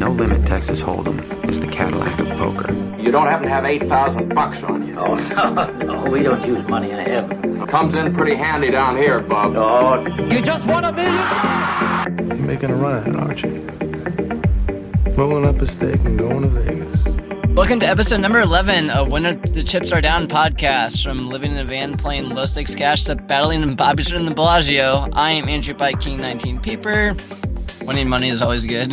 No Limit Texas Hold'em is the Cadillac of poker. You don't happen to have 8,000 bucks on you? Oh, no, no, we don't use money in heaven. Comes in pretty handy down here, Bob. Oh, You just want a million. You're making a run at it, aren't you? Rolling up a stake and going to Vegas. Welcome to episode number 11 of When the Chips Are Down podcast. From living in a van playing low stakes cash to battling in Bobby's in the Bellagio, I am Andrew Bike King 19 Paper. Winning money is always good.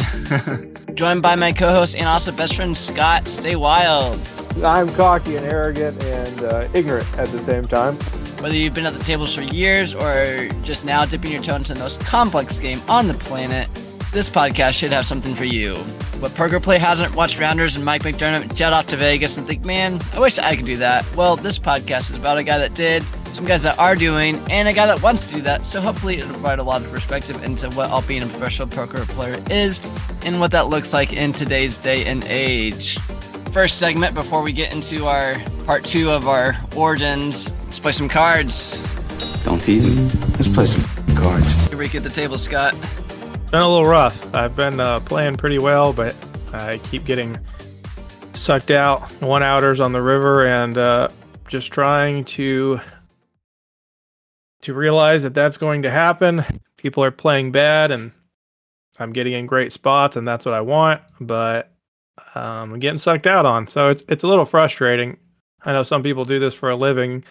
Joined by my co host and also best friend Scott Stay Wild. I'm cocky and arrogant and uh, ignorant at the same time. Whether you've been at the tables for years or just now dipping your toe into the most complex game on the planet, this podcast should have something for you. But poker play hasn't watched Rounders and Mike McDermott jet off to Vegas and think, man, I wish I could do that. Well, this podcast is about a guy that did, some guys that are doing, and a guy that wants to do that. So hopefully it'll provide a lot of perspective into what all being a professional poker player is and what that looks like in today's day and age. First segment before we get into our part two of our origins, let's play some cards. Don't tease me. Let's play some cards. Here we get the table, Scott. Been a little rough. I've been uh, playing pretty well, but I keep getting sucked out, one outers on the river, and uh, just trying to to realize that that's going to happen. People are playing bad, and I'm getting in great spots, and that's what I want. But um, I'm getting sucked out on, so it's it's a little frustrating. I know some people do this for a living,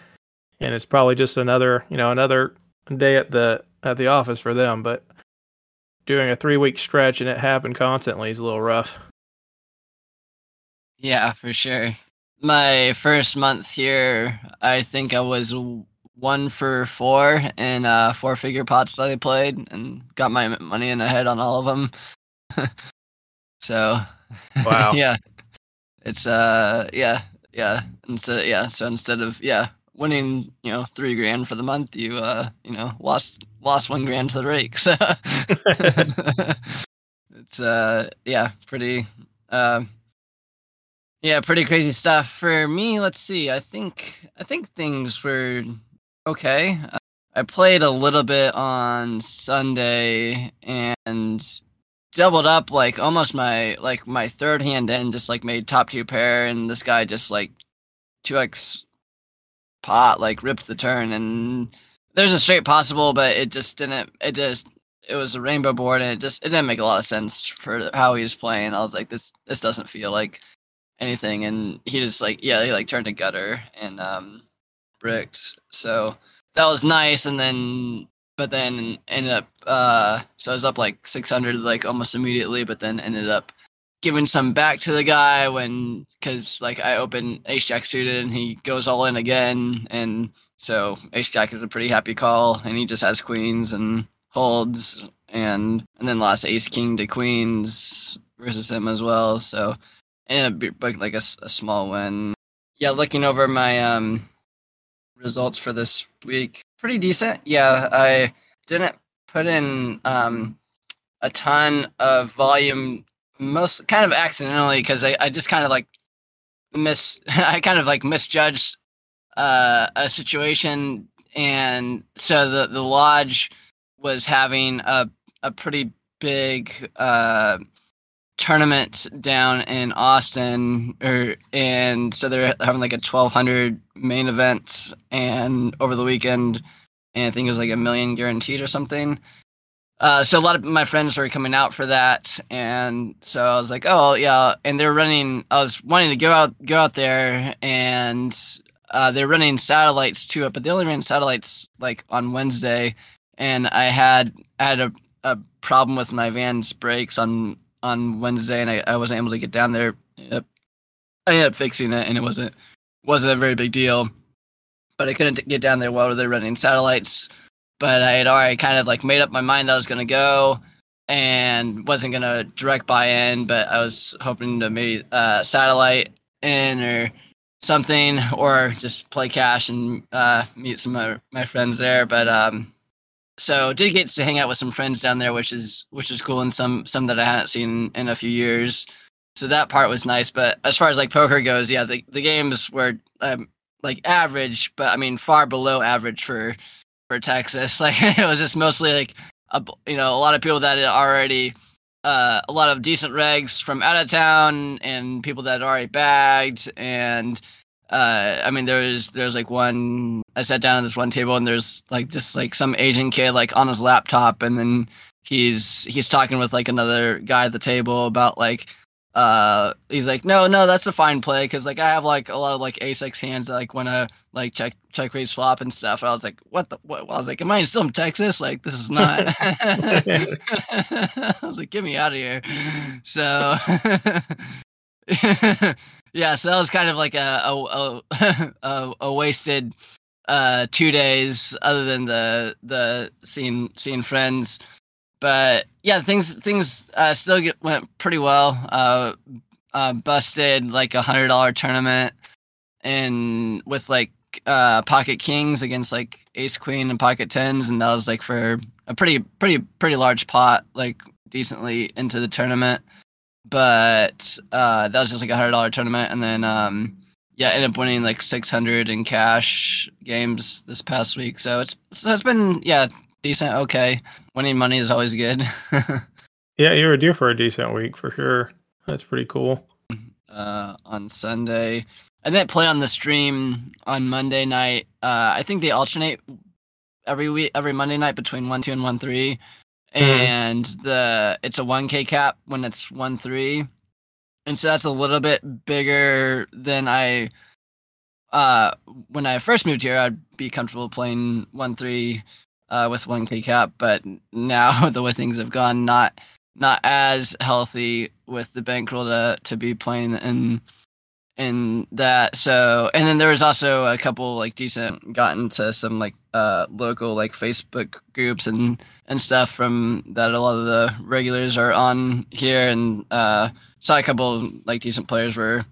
and it's probably just another you know another day at the at the office for them, but doing a three week stretch and it happened constantly is a little rough. Yeah, for sure. My first month here, I think I was one for four in uh, four figure pots that I played and got my money in ahead on all of them. so, Wow. yeah, it's uh, yeah, yeah. Instead, yeah. So instead of yeah winning, you know, three grand for the month, you uh, you know, lost lost one grand to the rake. So it's uh, yeah, pretty um. Yeah, pretty crazy stuff. For me, let's see. I think I think things were okay. I played a little bit on Sunday and doubled up like almost my like my third hand in just like made top two pair and this guy just like 2x pot like ripped the turn and there's a straight possible but it just didn't it just it was a rainbow board and it just it didn't make a lot of sense for how he was playing. I was like this this doesn't feel like anything and he just like yeah he like turned a gutter and um bricked so that was nice and then but then ended up uh so i was up like 600 like almost immediately but then ended up giving some back to the guy when because like i open ace jack suited and he goes all in again and so ace jack is a pretty happy call and he just has queens and holds and and then lost ace king to queens versus him as well so ended up like a, a small win. Yeah, looking over my um results for this week, pretty decent. Yeah, I didn't put in um a ton of volume, most kind of accidentally because I, I just kind of like miss I kind of like misjudged uh, a situation, and so the the lodge was having a a pretty big uh tournament down in Austin, or and so they're having like a twelve hundred main event, and over the weekend, and I think it was like a million guaranteed or something. Uh, so a lot of my friends were coming out for that, and so I was like, oh yeah, and they're running. I was wanting to go out, go out there, and uh, they're running satellites too, but they only ran satellites like on Wednesday, and I had I had a, a problem with my van's brakes on on Wednesday, and I, I wasn't able to get down there. Yep. I ended up fixing it, and it wasn't wasn't a very big deal. But I couldn't get down there while they're running satellites. But I had already kind of like made up my mind that I was gonna go, and wasn't gonna direct buy in. But I was hoping to maybe uh, satellite in or something, or just play cash and uh, meet some of my, my friends there. But um, so did get to hang out with some friends down there, which is which is cool, and some some that I hadn't seen in a few years. So that part was nice. But as far as like poker goes, yeah, the the games were um, like average, but I mean far below average for for Texas. Like it was just mostly like a, you know a lot of people that had already uh, a lot of decent regs from out of town and people that had already bagged and uh, I mean there's there's like one I sat down at this one table and there's like just like some Asian kid like on his laptop and then he's he's talking with like another guy at the table about like uh he's like no no that's a fine play because like i have like a lot of like ace x hands that like want to like check check raise flop and stuff. And i was like what the what i was like am i still in texas? Like this is not i was like get me out of here. So yeah so that was kind of like a a, a, a wasted uh two days other than the the seeing seeing friends but yeah, things things uh, still get, went pretty well. Uh, uh, busted like a hundred dollar tournament, and with like uh, pocket kings against like ace queen and pocket tens, and that was like for a pretty pretty pretty large pot, like decently into the tournament. But uh, that was just like a hundred dollar tournament, and then um, yeah, ended up winning like six hundred in cash games this past week. So it's so it's been yeah decent, okay. Winning money is always good. yeah, you were due for a decent week for sure. That's pretty cool. Uh, on Sunday, I didn't play on the stream on Monday night. Uh, I think they alternate every week, every Monday night between one two and one three, mm-hmm. and the it's a one k cap when it's one three, and so that's a little bit bigger than I. Uh, when I first moved here, I'd be comfortable playing one three uh, with one K cap, but now the way things have gone, not not as healthy with the bankroll to to be playing in in that. So and then there was also a couple like decent gotten to some like uh local like Facebook groups and and stuff from that a lot of the regulars are on here and uh saw a couple like decent players were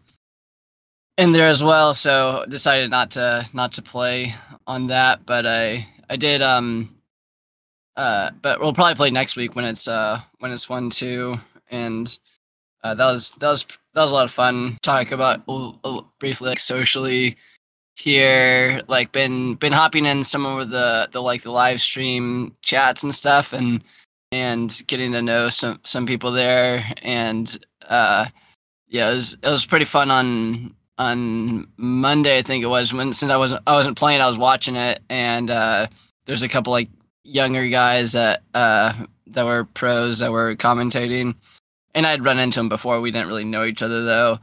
in there as well so decided not to not to play on that but i I did um uh but we'll probably play next week when it's uh when it's one two and uh, that was that was that was a lot of fun. Talk about briefly like socially here like been been hopping in some of the the like the live stream chats and stuff and and getting to know some some people there. And uh yeah it was it was pretty fun on on Monday I think it was when since I wasn't I wasn't playing I was watching it. And uh there's a couple like younger guys that uh that were pros that were commentating, and I'd run into him before. We didn't really know each other though.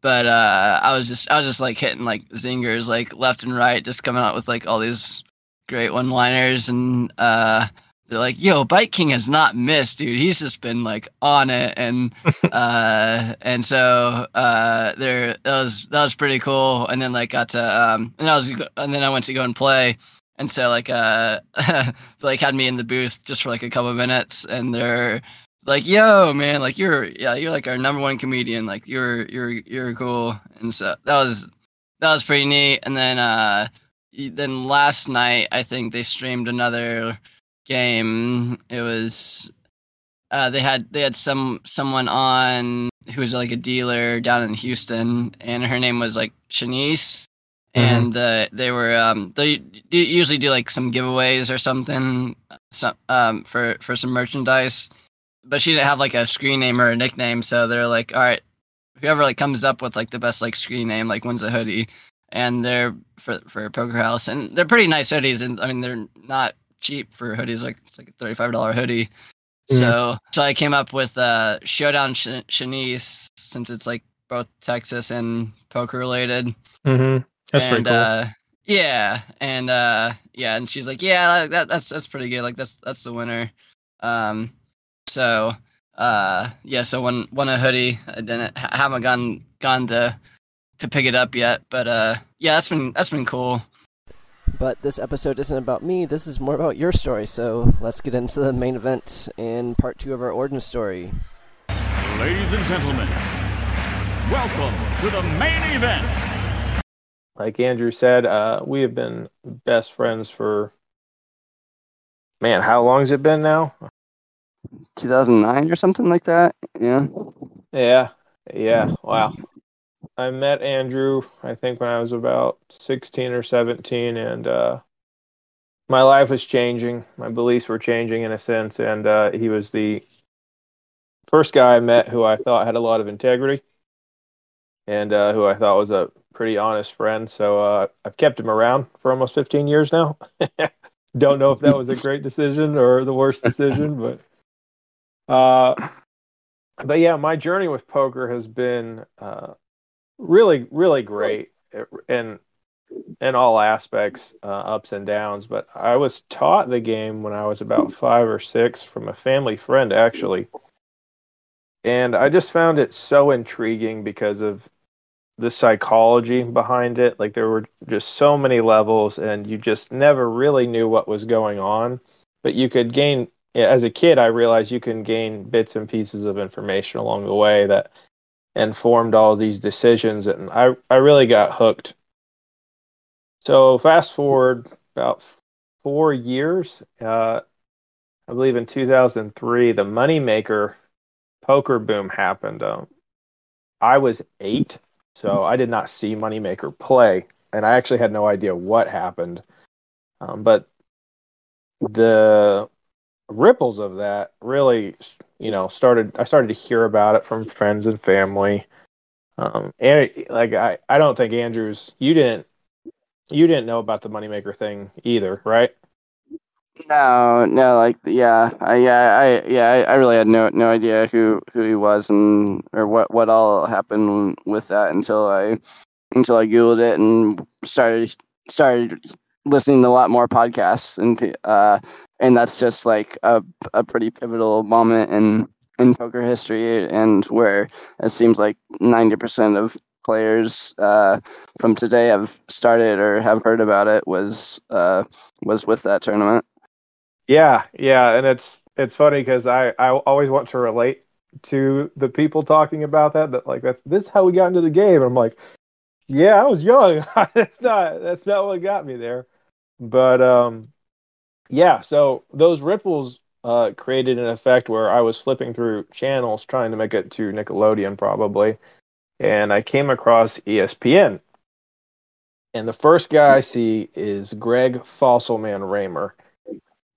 But uh, I was just I was just like hitting like zingers like left and right, just coming out with like all these great one liners, and uh, they're like, "Yo, Bike King has not missed, dude. He's just been like on it," and uh, and so uh, there that was that was pretty cool. And then like got to um, and I was and then I went to go and play, and so like uh like had me in the booth just for like a couple of minutes and they're like yo man like you're yeah you're like our number one comedian like you're you're you're cool. And so that was that was pretty neat. And then uh then last night i think they streamed another game. It was uh they had they had some someone on who was like a dealer down in houston and her name was like shanice. Mm-hmm. and uh, they were um, they do usually do like some giveaways or something some um, for for some merchandise but she didn't have like a screen name or a nickname so they're like all right whoever like comes up with like the best like screen name like wins a hoodie and they're for for poker house and they're pretty nice hoodies and i mean they're not cheap for hoodies like it's like a $35 hoodie mm-hmm. so so i came up with uh showdown Sh- shanice since it's like both texas and poker related mm-hmm. That's and, pretty cool. Uh, yeah, and uh, yeah, and she's like, yeah, that, that's that's pretty good. Like that's that's the winner. Um, so uh, yeah, so won won a hoodie. I didn't haven't gone gone to to pick it up yet, but uh, yeah, that's been that's been cool. But this episode isn't about me. This is more about your story. So let's get into the main event in part two of our origin story. Ladies and gentlemen, welcome to the main event like Andrew said, uh, we have been best friends for man, how long has it been now? 2009 or something like that. Yeah. Yeah. Yeah. Wow. I met Andrew, I think, when I was about 16 or 17, and uh, my life was changing. My beliefs were changing in a sense, and uh, he was the first guy I met who I thought had a lot of integrity, and uh, who I thought was a pretty honest friend. So uh, I've kept him around for almost 15 years now. Don't know if that was a great decision or the worst decision, but uh, but yeah, my journey with poker has been uh, really, really great, and in all aspects, uh, ups and downs. But I was taught the game when I was about five or six from a family friend, actually. And I just found it so intriguing because of the psychology behind it. Like there were just so many levels, and you just never really knew what was going on. But you could gain, as a kid, I realized you can gain bits and pieces of information along the way that informed all these decisions. And I, I really got hooked so fast forward about four years, uh, I believe in 2003, the moneymaker poker boom happened. Um, I was eight, so I did not see moneymaker play, and I actually had no idea what happened. Um, but the ripples of that really, you know, started. I started to hear about it from friends and family. Um, and like I, I don't think Andrews, you didn't you didn't know about the moneymaker thing either, right? No, no, like yeah, I yeah, I yeah, I, I really had no no idea who who he was and or what what all happened with that until I until I googled it and started started listening to a lot more podcasts and uh and that's just like a a pretty pivotal moment in in poker history and where it seems like 90% of players uh, from today have started or have heard about it was uh, was with that tournament. Yeah, yeah, and it's it's funny because I I always want to relate to the people talking about that that like that's this is how we got into the game. And I'm like, yeah, I was young. that's not that's not what got me there. But um, yeah. So those ripples uh, created an effect where I was flipping through channels trying to make it to Nickelodeon probably, and I came across ESPN. And the first guy I see is Greg Fossilman Raymer.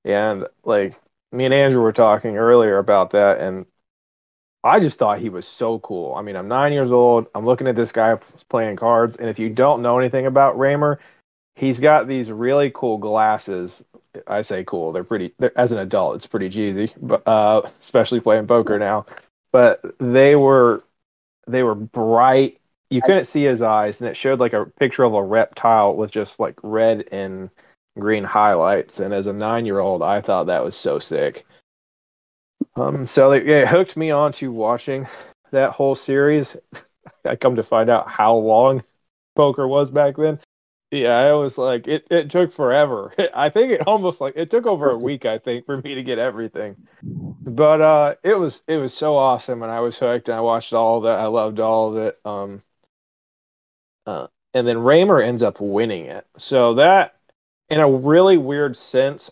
And like me and Andrew were talking earlier about that, and I just thought he was so cool. I mean, I'm nine years old. I'm looking at this guy playing cards, and if you don't know anything about Raymer, he's got these really cool glasses. I say cool; they're pretty. They're, as an adult, it's pretty cheesy, but uh, especially playing poker now. But they were they were bright. You couldn't see his eyes, and it showed like a picture of a reptile with just like red and green highlights. And as a nine-year-old, I thought that was so sick. Um, so it, it hooked me on to watching that whole series. I come to find out how long poker was back then. Yeah, I was like, it, it took forever. I think it almost like it took over a week, I think, for me to get everything. But uh it was it was so awesome and I was hooked and I watched all of it. I loved all of it. Um uh, and then Raymer ends up winning it. So that in a really weird sense,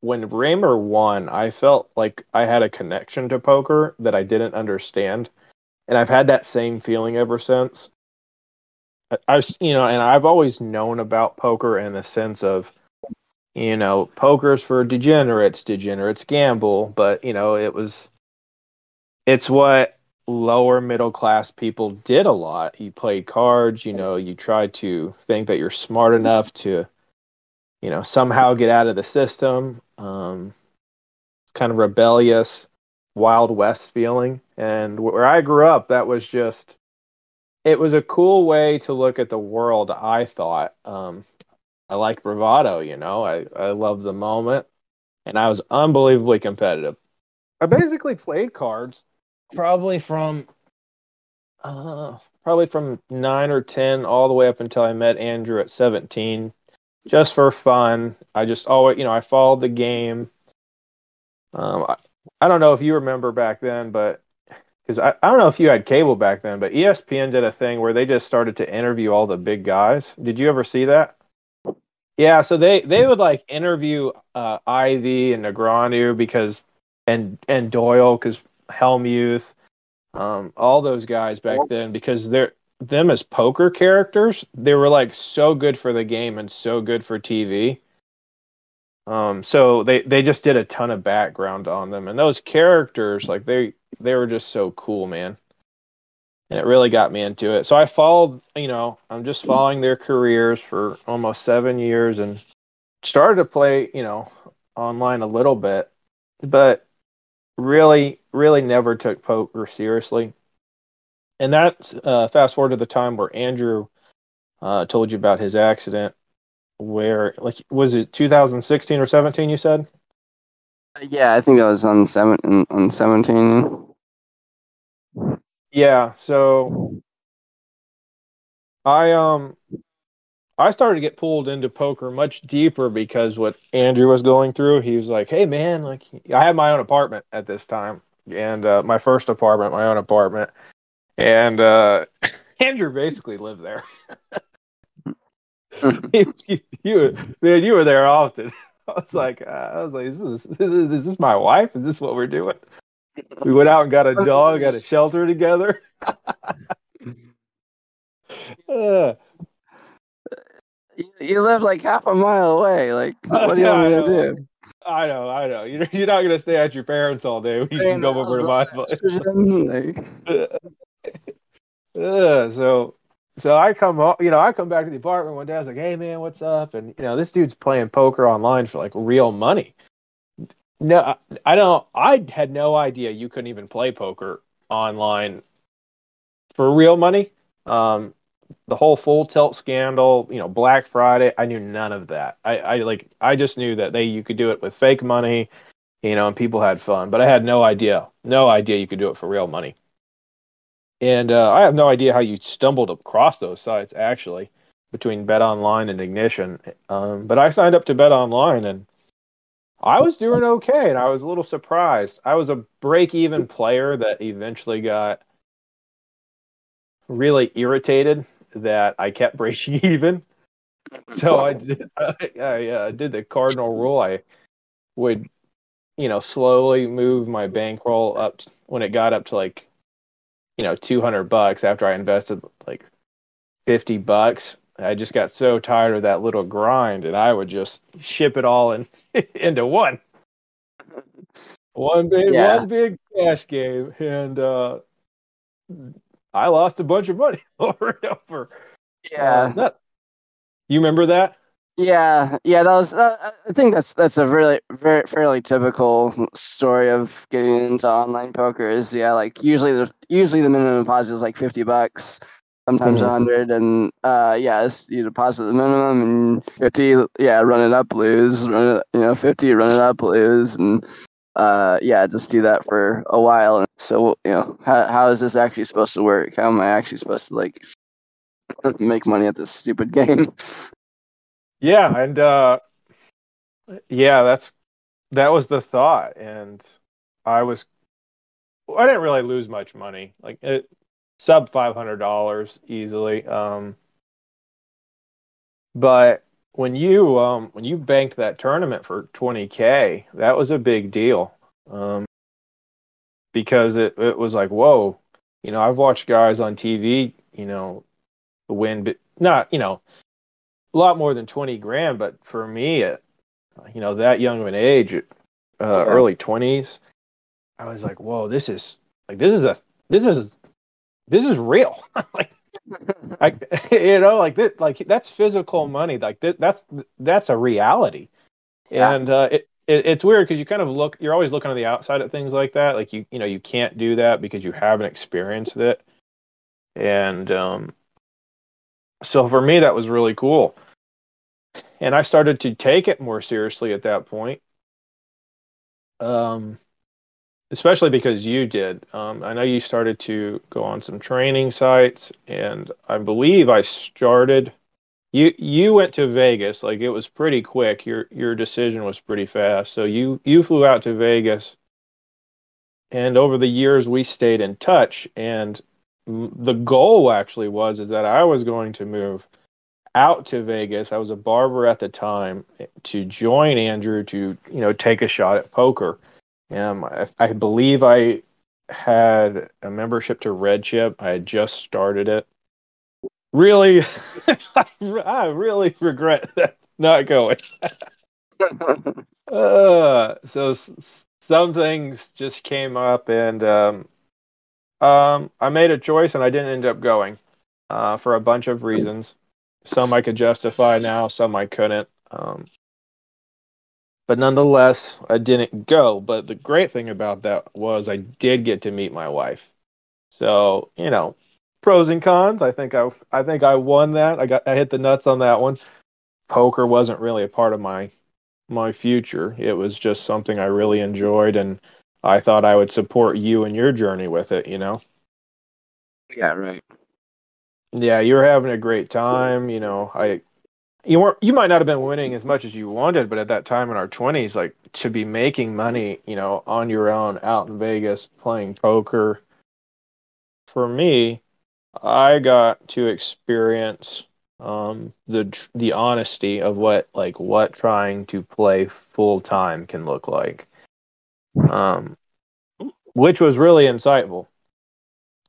when Raymer won, I felt like I had a connection to poker that I didn't understand. And I've had that same feeling ever since. I, you know, and I've always known about poker in the sense of, you know, poker's for degenerates, degenerates gamble, but you know, it was, it's what lower middle class people did a lot. You played cards, you know, you tried to think that you're smart enough to, you know, somehow get out of the system. Um, kind of rebellious, wild west feeling. And where I grew up, that was just it was a cool way to look at the world. I thought um, I like bravado. You know, I I love the moment, and I was unbelievably competitive. I basically played cards probably from uh, probably from nine or ten all the way up until I met Andrew at seventeen, just for fun. I just always, you know, I followed the game. Um, I, I don't know if you remember back then, but because I, I don't know if you had cable back then, but ESPN did a thing where they just started to interview all the big guys. Did you ever see that? Yeah, so they they would like interview uh, Ivey and Negreanu because and and Doyle because Hellmuth, um, all those guys back then because they're them as poker characters, they were like so good for the game and so good for TV. Um, so they they just did a ton of background on them, and those characters, like they they were just so cool, man. And it really got me into it. So I followed, you know, I'm just following their careers for almost seven years, and started to play, you know, online a little bit, but really, really never took poker seriously. And that uh, fast forward to the time where Andrew uh, told you about his accident, where like was it 2016 or 17? You said. Yeah, I think that was on seven on seventeen. Yeah, so I um I started to get pulled into poker much deeper because what Andrew was going through, he was like, "Hey man, like I had my own apartment at this time and uh, my first apartment, my own apartment." And uh Andrew basically lived there. you, you, man, you were there often. I was like, uh, I was like, is this, is this my wife? Is this what we're doing? We went out and got a dog, got a shelter together. uh, you, live like half a mile away. Like, what do you want me to do? I know, I know. You're, you're not gonna stay at your parents all day. You can go over to my place. Uh, so so I come home, you know, I come back to the apartment one day. I was like, "Hey, man, what's up?" And you know, this dude's playing poker online for like real money. No, I, I don't. I had no idea you couldn't even play poker online for real money. Um, the whole full tilt scandal, you know, Black Friday. I knew none of that. I, I like, I just knew that they you could do it with fake money, you know, and people had fun. But I had no idea, no idea you could do it for real money and uh, I have no idea how you stumbled across those sites actually between Bet Online and Ignition. Um, but I signed up to Bet Online and I was doing okay, and I was a little surprised. I was a break-even player that eventually got really irritated that I kept breaking even. So I did. I, I uh, did the cardinal rule. I would, you know, slowly move my bankroll up when it got up to like you know 200 bucks after I invested like 50 bucks. I just got so tired of that little grind, and I would just ship it all in into one, one big, Yeah. one big cash game, and uh, I lost a bunch of money over and over. Yeah. Uh, that- you remember that? Yeah, yeah, that was. Uh, I think that's that's a really very fairly typical story of getting into online poker. Is yeah, like usually the usually the minimum deposit is like fifty bucks, sometimes a Mhm. hundred, and uh, yeah, you deposit the minimum and fifty. Yeah, run it up, lose. Run it, you know, fifty, run it up, lose, and uh, yeah, just do that for a while. And so you know, how how is this actually supposed to work? How am I actually supposed to like make money at this stupid game? Yeah, and uh, yeah, that's that was the thought, and I was I didn't really lose much money, like it sub five hundred dollars easily. Um, but when you um when you banked that tournament for twenty k, that was a big deal. Um, because it it was like whoa, you know I've watched guys on TV, you know, win, but not you know a lot more than 20 grand but for me at you know that young of an age uh, Yeah. early 20s i was like whoa this is like this is a this is this is real like I, you know like this, like that's physical money like that, that's that's a reality Yeah. and uh it, it it's weird because you kind of look you're always looking on the outside at things like that like you you know you can't do that because you haven't experienced it and um so for me that was really cool and i started to take it more seriously at that point. Um especially because you did. Um i know you started to go on some training sites and i believe i started you you went to vegas like it was pretty quick. Your your decision was pretty fast. So you you flew out to vegas and over the years we stayed in touch and the goal actually was is that i was going to move out to Vegas. I was a barber at the time to join Andrew to you know take a shot at poker. Um, I, I believe I had a membership to Red Chip. I had just started it. Really, I really regret not going. uh, so s- some things just came up, and um, um, I made a choice, and I didn't end up going uh, for a bunch of reasons. Some I could justify now, some I couldn't. Um, but nonetheless, I didn't go. But the great thing about that was I did get to meet my wife. So you know, pros and cons. I think I I think I won that. I got I hit the nuts on that one. Poker wasn't really a part of my my future. It was just something I really enjoyed, and I thought I would support you and your journey with it. You know. Yeah, right. Yeah, you were having a great time. You know, I you weren't you might not have been winning as much as you wanted, but at that time in our twenties, like to be making money, you know, on your own out in Vegas playing poker. For me, I got to experience um, the the honesty of what like what trying to play full time can look like, um, which was really insightful.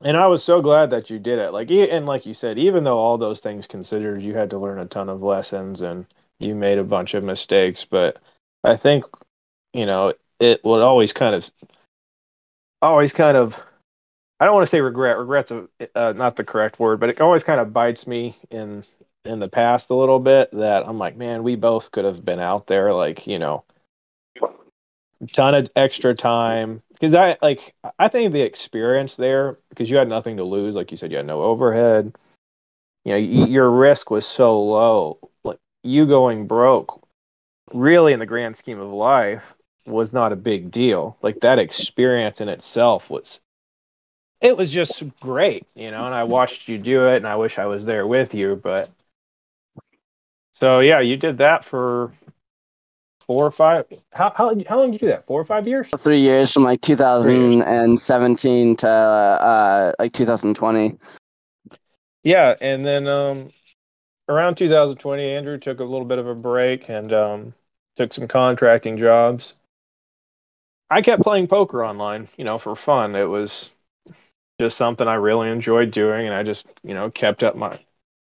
And I was so glad that you did it. Like, and like you said, even though all those things considered, you had to learn a ton of lessons and you made a bunch of mistakes. But I think, you know, it would always kind of, always kind of, I don't want to say regret. Regret's a, uh, not the correct word, but it always kind of bites me in in the past a little bit. That I'm like, man, we both could have been out there, like, you know, ton of extra time because I like I think the experience there because you had nothing to lose, like you said, you had no overhead. You know, y- your risk was so low. Like you going broke, really, in the grand scheme of life, was not a big deal. Like that experience in itself was, it was just great, you know. And I watched you do it, and I wish I was there with you, but. So yeah, you did that for four or five. How how how long did you do that? Four or five years? Three years from like 2017 to uh, like 2020. Yeah, and then um, around 2020, Andrew took a little bit of a break and um, took some contracting jobs. I kept playing poker online, you know, for fun. It was just something I really enjoyed doing, and I just, you know, kept up my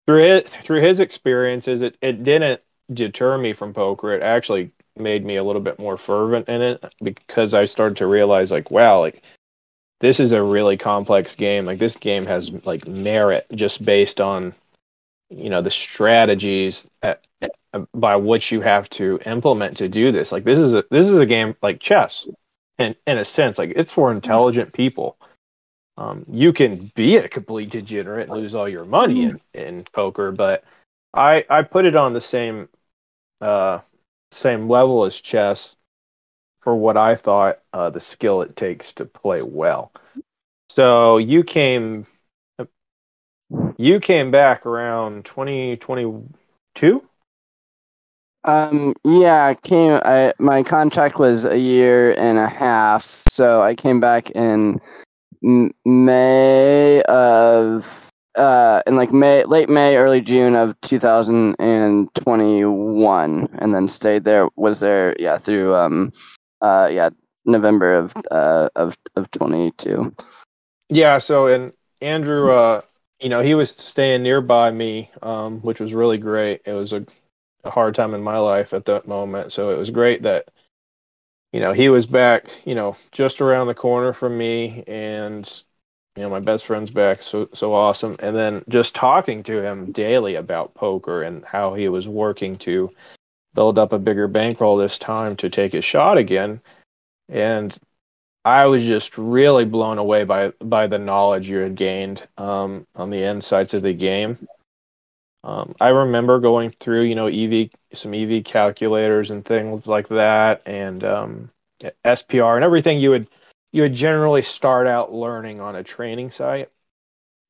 through it through his experiences. It it didn't deter me from poker. It actually made me a little bit more fervent in it because I started to realize, like, wow, like this is a really complex game. Like this game has like merit just based on you know the strategies at, by which you have to implement to do this. Like this is a this is a game like chess, and in a sense. Like it's for intelligent people. Um, you can be a complete degenerate and lose all your money in, in poker, but I I put it on the same uh, same level as chess for what I thought uh, the skill it takes to play well. So you came you came back around 2022 Um, yeah, I came. I my contract was a year and a half, so I came back in May of uh in like May, late May, early June of 2021, and then stayed there. Was there, yeah, through um, uh, yeah, November of uh of of 22. Yeah, so and Andrew, uh, you know, he was staying nearby me, um, which was really great. It was a, a hard time in my life at that moment, so it was great that, you know, he was back, you know, just around the corner from me, and you know, my best friend's back, so so awesome. And then just talking to him daily about poker and how he was working to build up a bigger bankroll this time to take his shot again, and I was just really blown away by by the knowledge you had gained um, on the insights of the game. Um, I remember going through, you know, EV some EV calculators and things like that, and um, SPR and everything you would you would generally start out learning on a training site,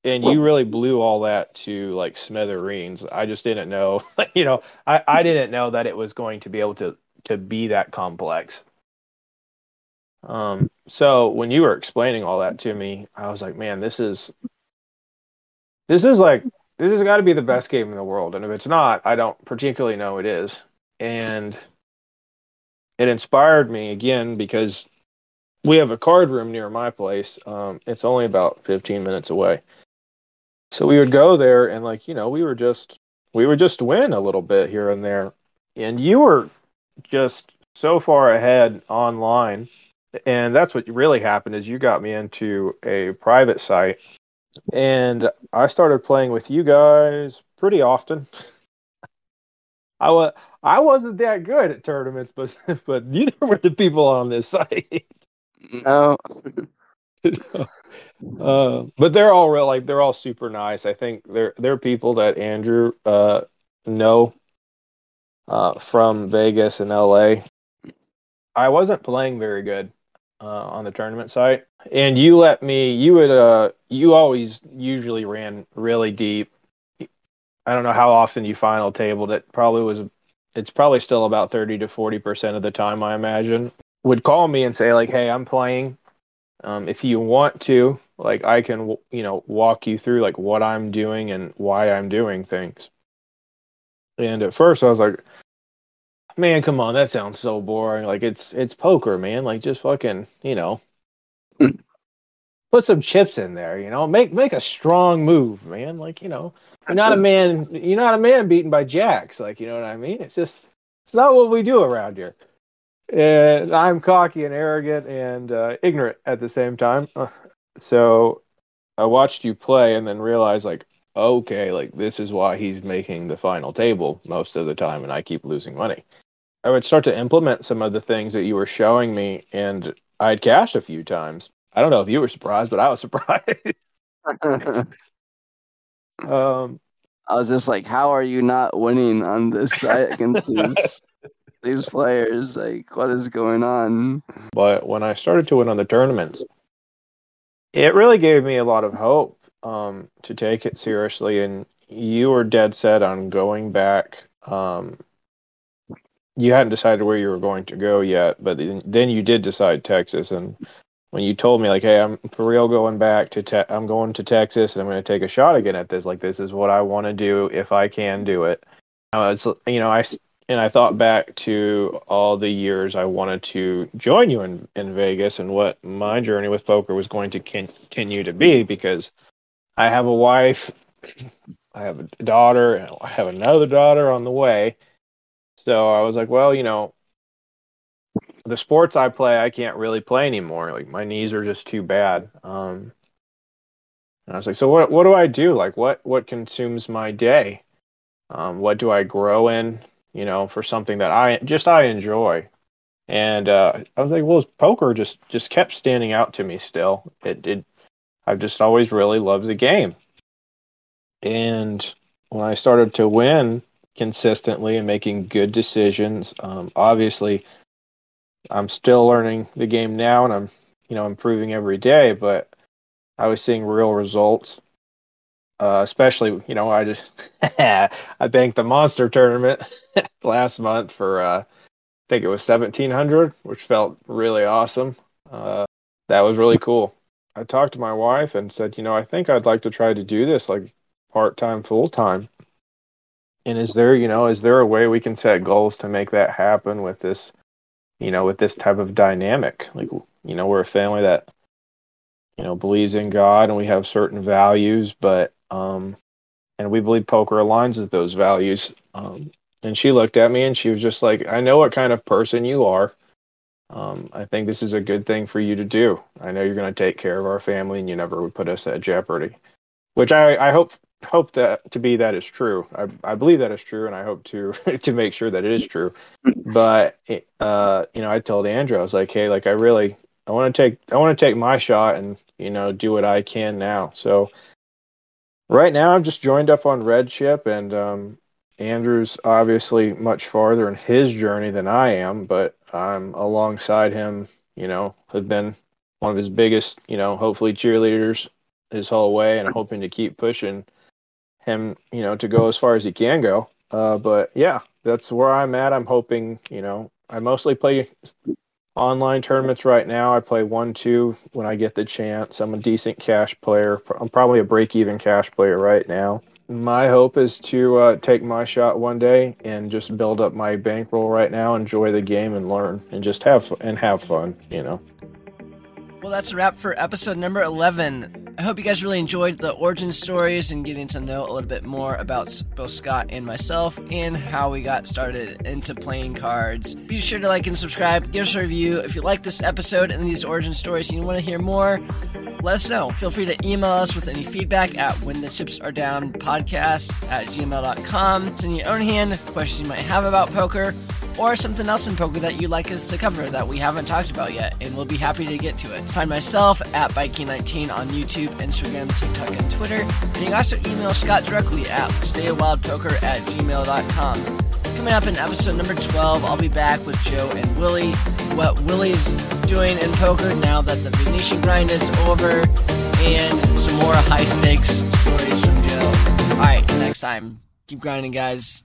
and you really blew all that to like smithereens. I just didn't know, you know, I, I didn't know that it was going to be able to to be that complex. Um, so when you were explaining all that to me, I was like, man, this is this is like this has got to be the best game in the world. And if it's not, I don't particularly know it is. And it inspired me again because we have a card room near my place. Um, it's only about 15 minutes away. So we would go there and like, you know, we were just we would just win a little bit here and there. And you were just so far ahead online, and that's what really happened is you got me into a private site, and I started playing with you guys pretty often. I was I wasn't that good at tournaments, but but neither were the people on this site. No. uh, but they're all real, like they're all super nice. I think they're they're people that Andrew uh, know uh, from Vegas and LA. I wasn't playing very good uh, on the tournament site, and you let me. You would. Uh, you always usually ran really deep. I don't know how often you final tabled it. Probably was. It's probably still about thirty to forty percent of the time, I imagine. Would call me and say like, "Hey, I'm playing. Um, if you want to, like, I can, you know, walk you through like what I'm doing and why I'm doing things." And at first, I was like, man, come on, that sounds so boring. Like it's it's poker, man. Like just fucking, you know, put some chips in there. You know, make make a strong move, man. Like you know, you're not a man. You're not a man beaten by jacks. Like you know what I mean? It's just it's not what we do around here. And I'm cocky and arrogant and uh, ignorant at the same time. So I watched you play and then realized like, okay, like this is why he's making the final table most of the time, and I keep losing money. I would start to implement some of the things that you were showing me, and I'd cash a few times. I don't know if you were surprised, but I was surprised. um, I was just like, how are you not winning on this site against these these players? Like, what is going on? But when I started to win on the tournaments, it really gave me a lot of hope um, to take it seriously. And you were dead set on going back. Um, you hadn't decided where you were going to go yet, but then you did decide Texas. And when you told me like, "Hey, I'm for real going back to te- I'm going to Texas and I'm going to take a shot again at this. Like, this is what I want to do if I can do it." I was, you know, I and I thought back to all the years I wanted to join you in in Vegas and what my journey with poker was going to continue to be because I have a wife, I have a daughter, and I have another daughter on the way so I was like, well, you know, the sports I play, I can't really play anymore. Like my knees are just too bad. Um, and I was like, so what? What do I do? Like, what what consumes my day? Um, what do I grow in? You know, for something that I just I enjoy. And uh, I was like, well, poker just just kept standing out to me. Still, it did. I've just always really loved the game. And when I started to win, consistently and making good decisions. Um, obviously, I'm still learning the game now, and I'm you know improving every day. But I was seeing real results. Uh, especially, you know, I just I banked the monster tournament last month for uh, I think it was seventeen hundred, which felt really awesome. Uh, that was really cool. I talked to my wife and said, you know, I think I'd like to try to do this like part time, full time. And is there, you know, is there a way we can set goals to make that happen with this, you know, with this type of dynamic? Like, you know, we're a family that, you know, believes in God and we have certain values, but, um, and we believe poker aligns with those values. Um, and she looked at me and she was just like, I know what kind of person you are. Um, I think this is a good thing for you to do. I know you're going to take care of our family and you never would put us at jeopardy, which I, I hope hope that to be that is true. I, I believe that is true, and I hope to to make sure that it is true. But uh, you know, I told Andrew, I was like, hey, like I really, I want to take, I want to take my shot and you know do what I can now. So right now, I've just joined up on Red Chip, and um, Andrew's obviously much farther in his journey than I am, but I'm alongside him. You know, have been one of his biggest, you know, hopefully cheerleaders his whole way, and hoping to keep pushing him, you know, to go as far as he can go. Uh, but yeah, that's where I'm at. I'm hoping, you know, I mostly play online tournaments right now. I play one, two when I get the chance. I'm a decent cash player. I'm probably a break even cash player right now. My hope is to uh, take my shot one day and just build up my bankroll right now, enjoy the game and learn and just have and have fun, you know. Well, that's a wrap for episode number 11 I hope you guys really enjoyed the origin stories and getting to know a little bit more about both Scott and myself and how we got started into playing cards. Be sure to like and subscribe, give us a review. If you like this episode and these origin stories and you want to hear more, let us know. Feel free to email us with any feedback at when the chips are down podcast at gmail.com. Send your own hand, questions you might have about poker, or something else in poker that you'd like us to cover that we haven't talked about yet, and we'll be happy to get to it. Find myself at BikeKing19 on YouTube, Instagram, TikTok, and Twitter. And you can also email Scott directly at staywildpoker at gmail.com. Coming up in episode number 12, I'll be back with Joe and Willie. What Willie's doing in poker now that the Venetian grind is over, and some more high stakes stories from Joe. Alright, next time. Keep grinding, guys.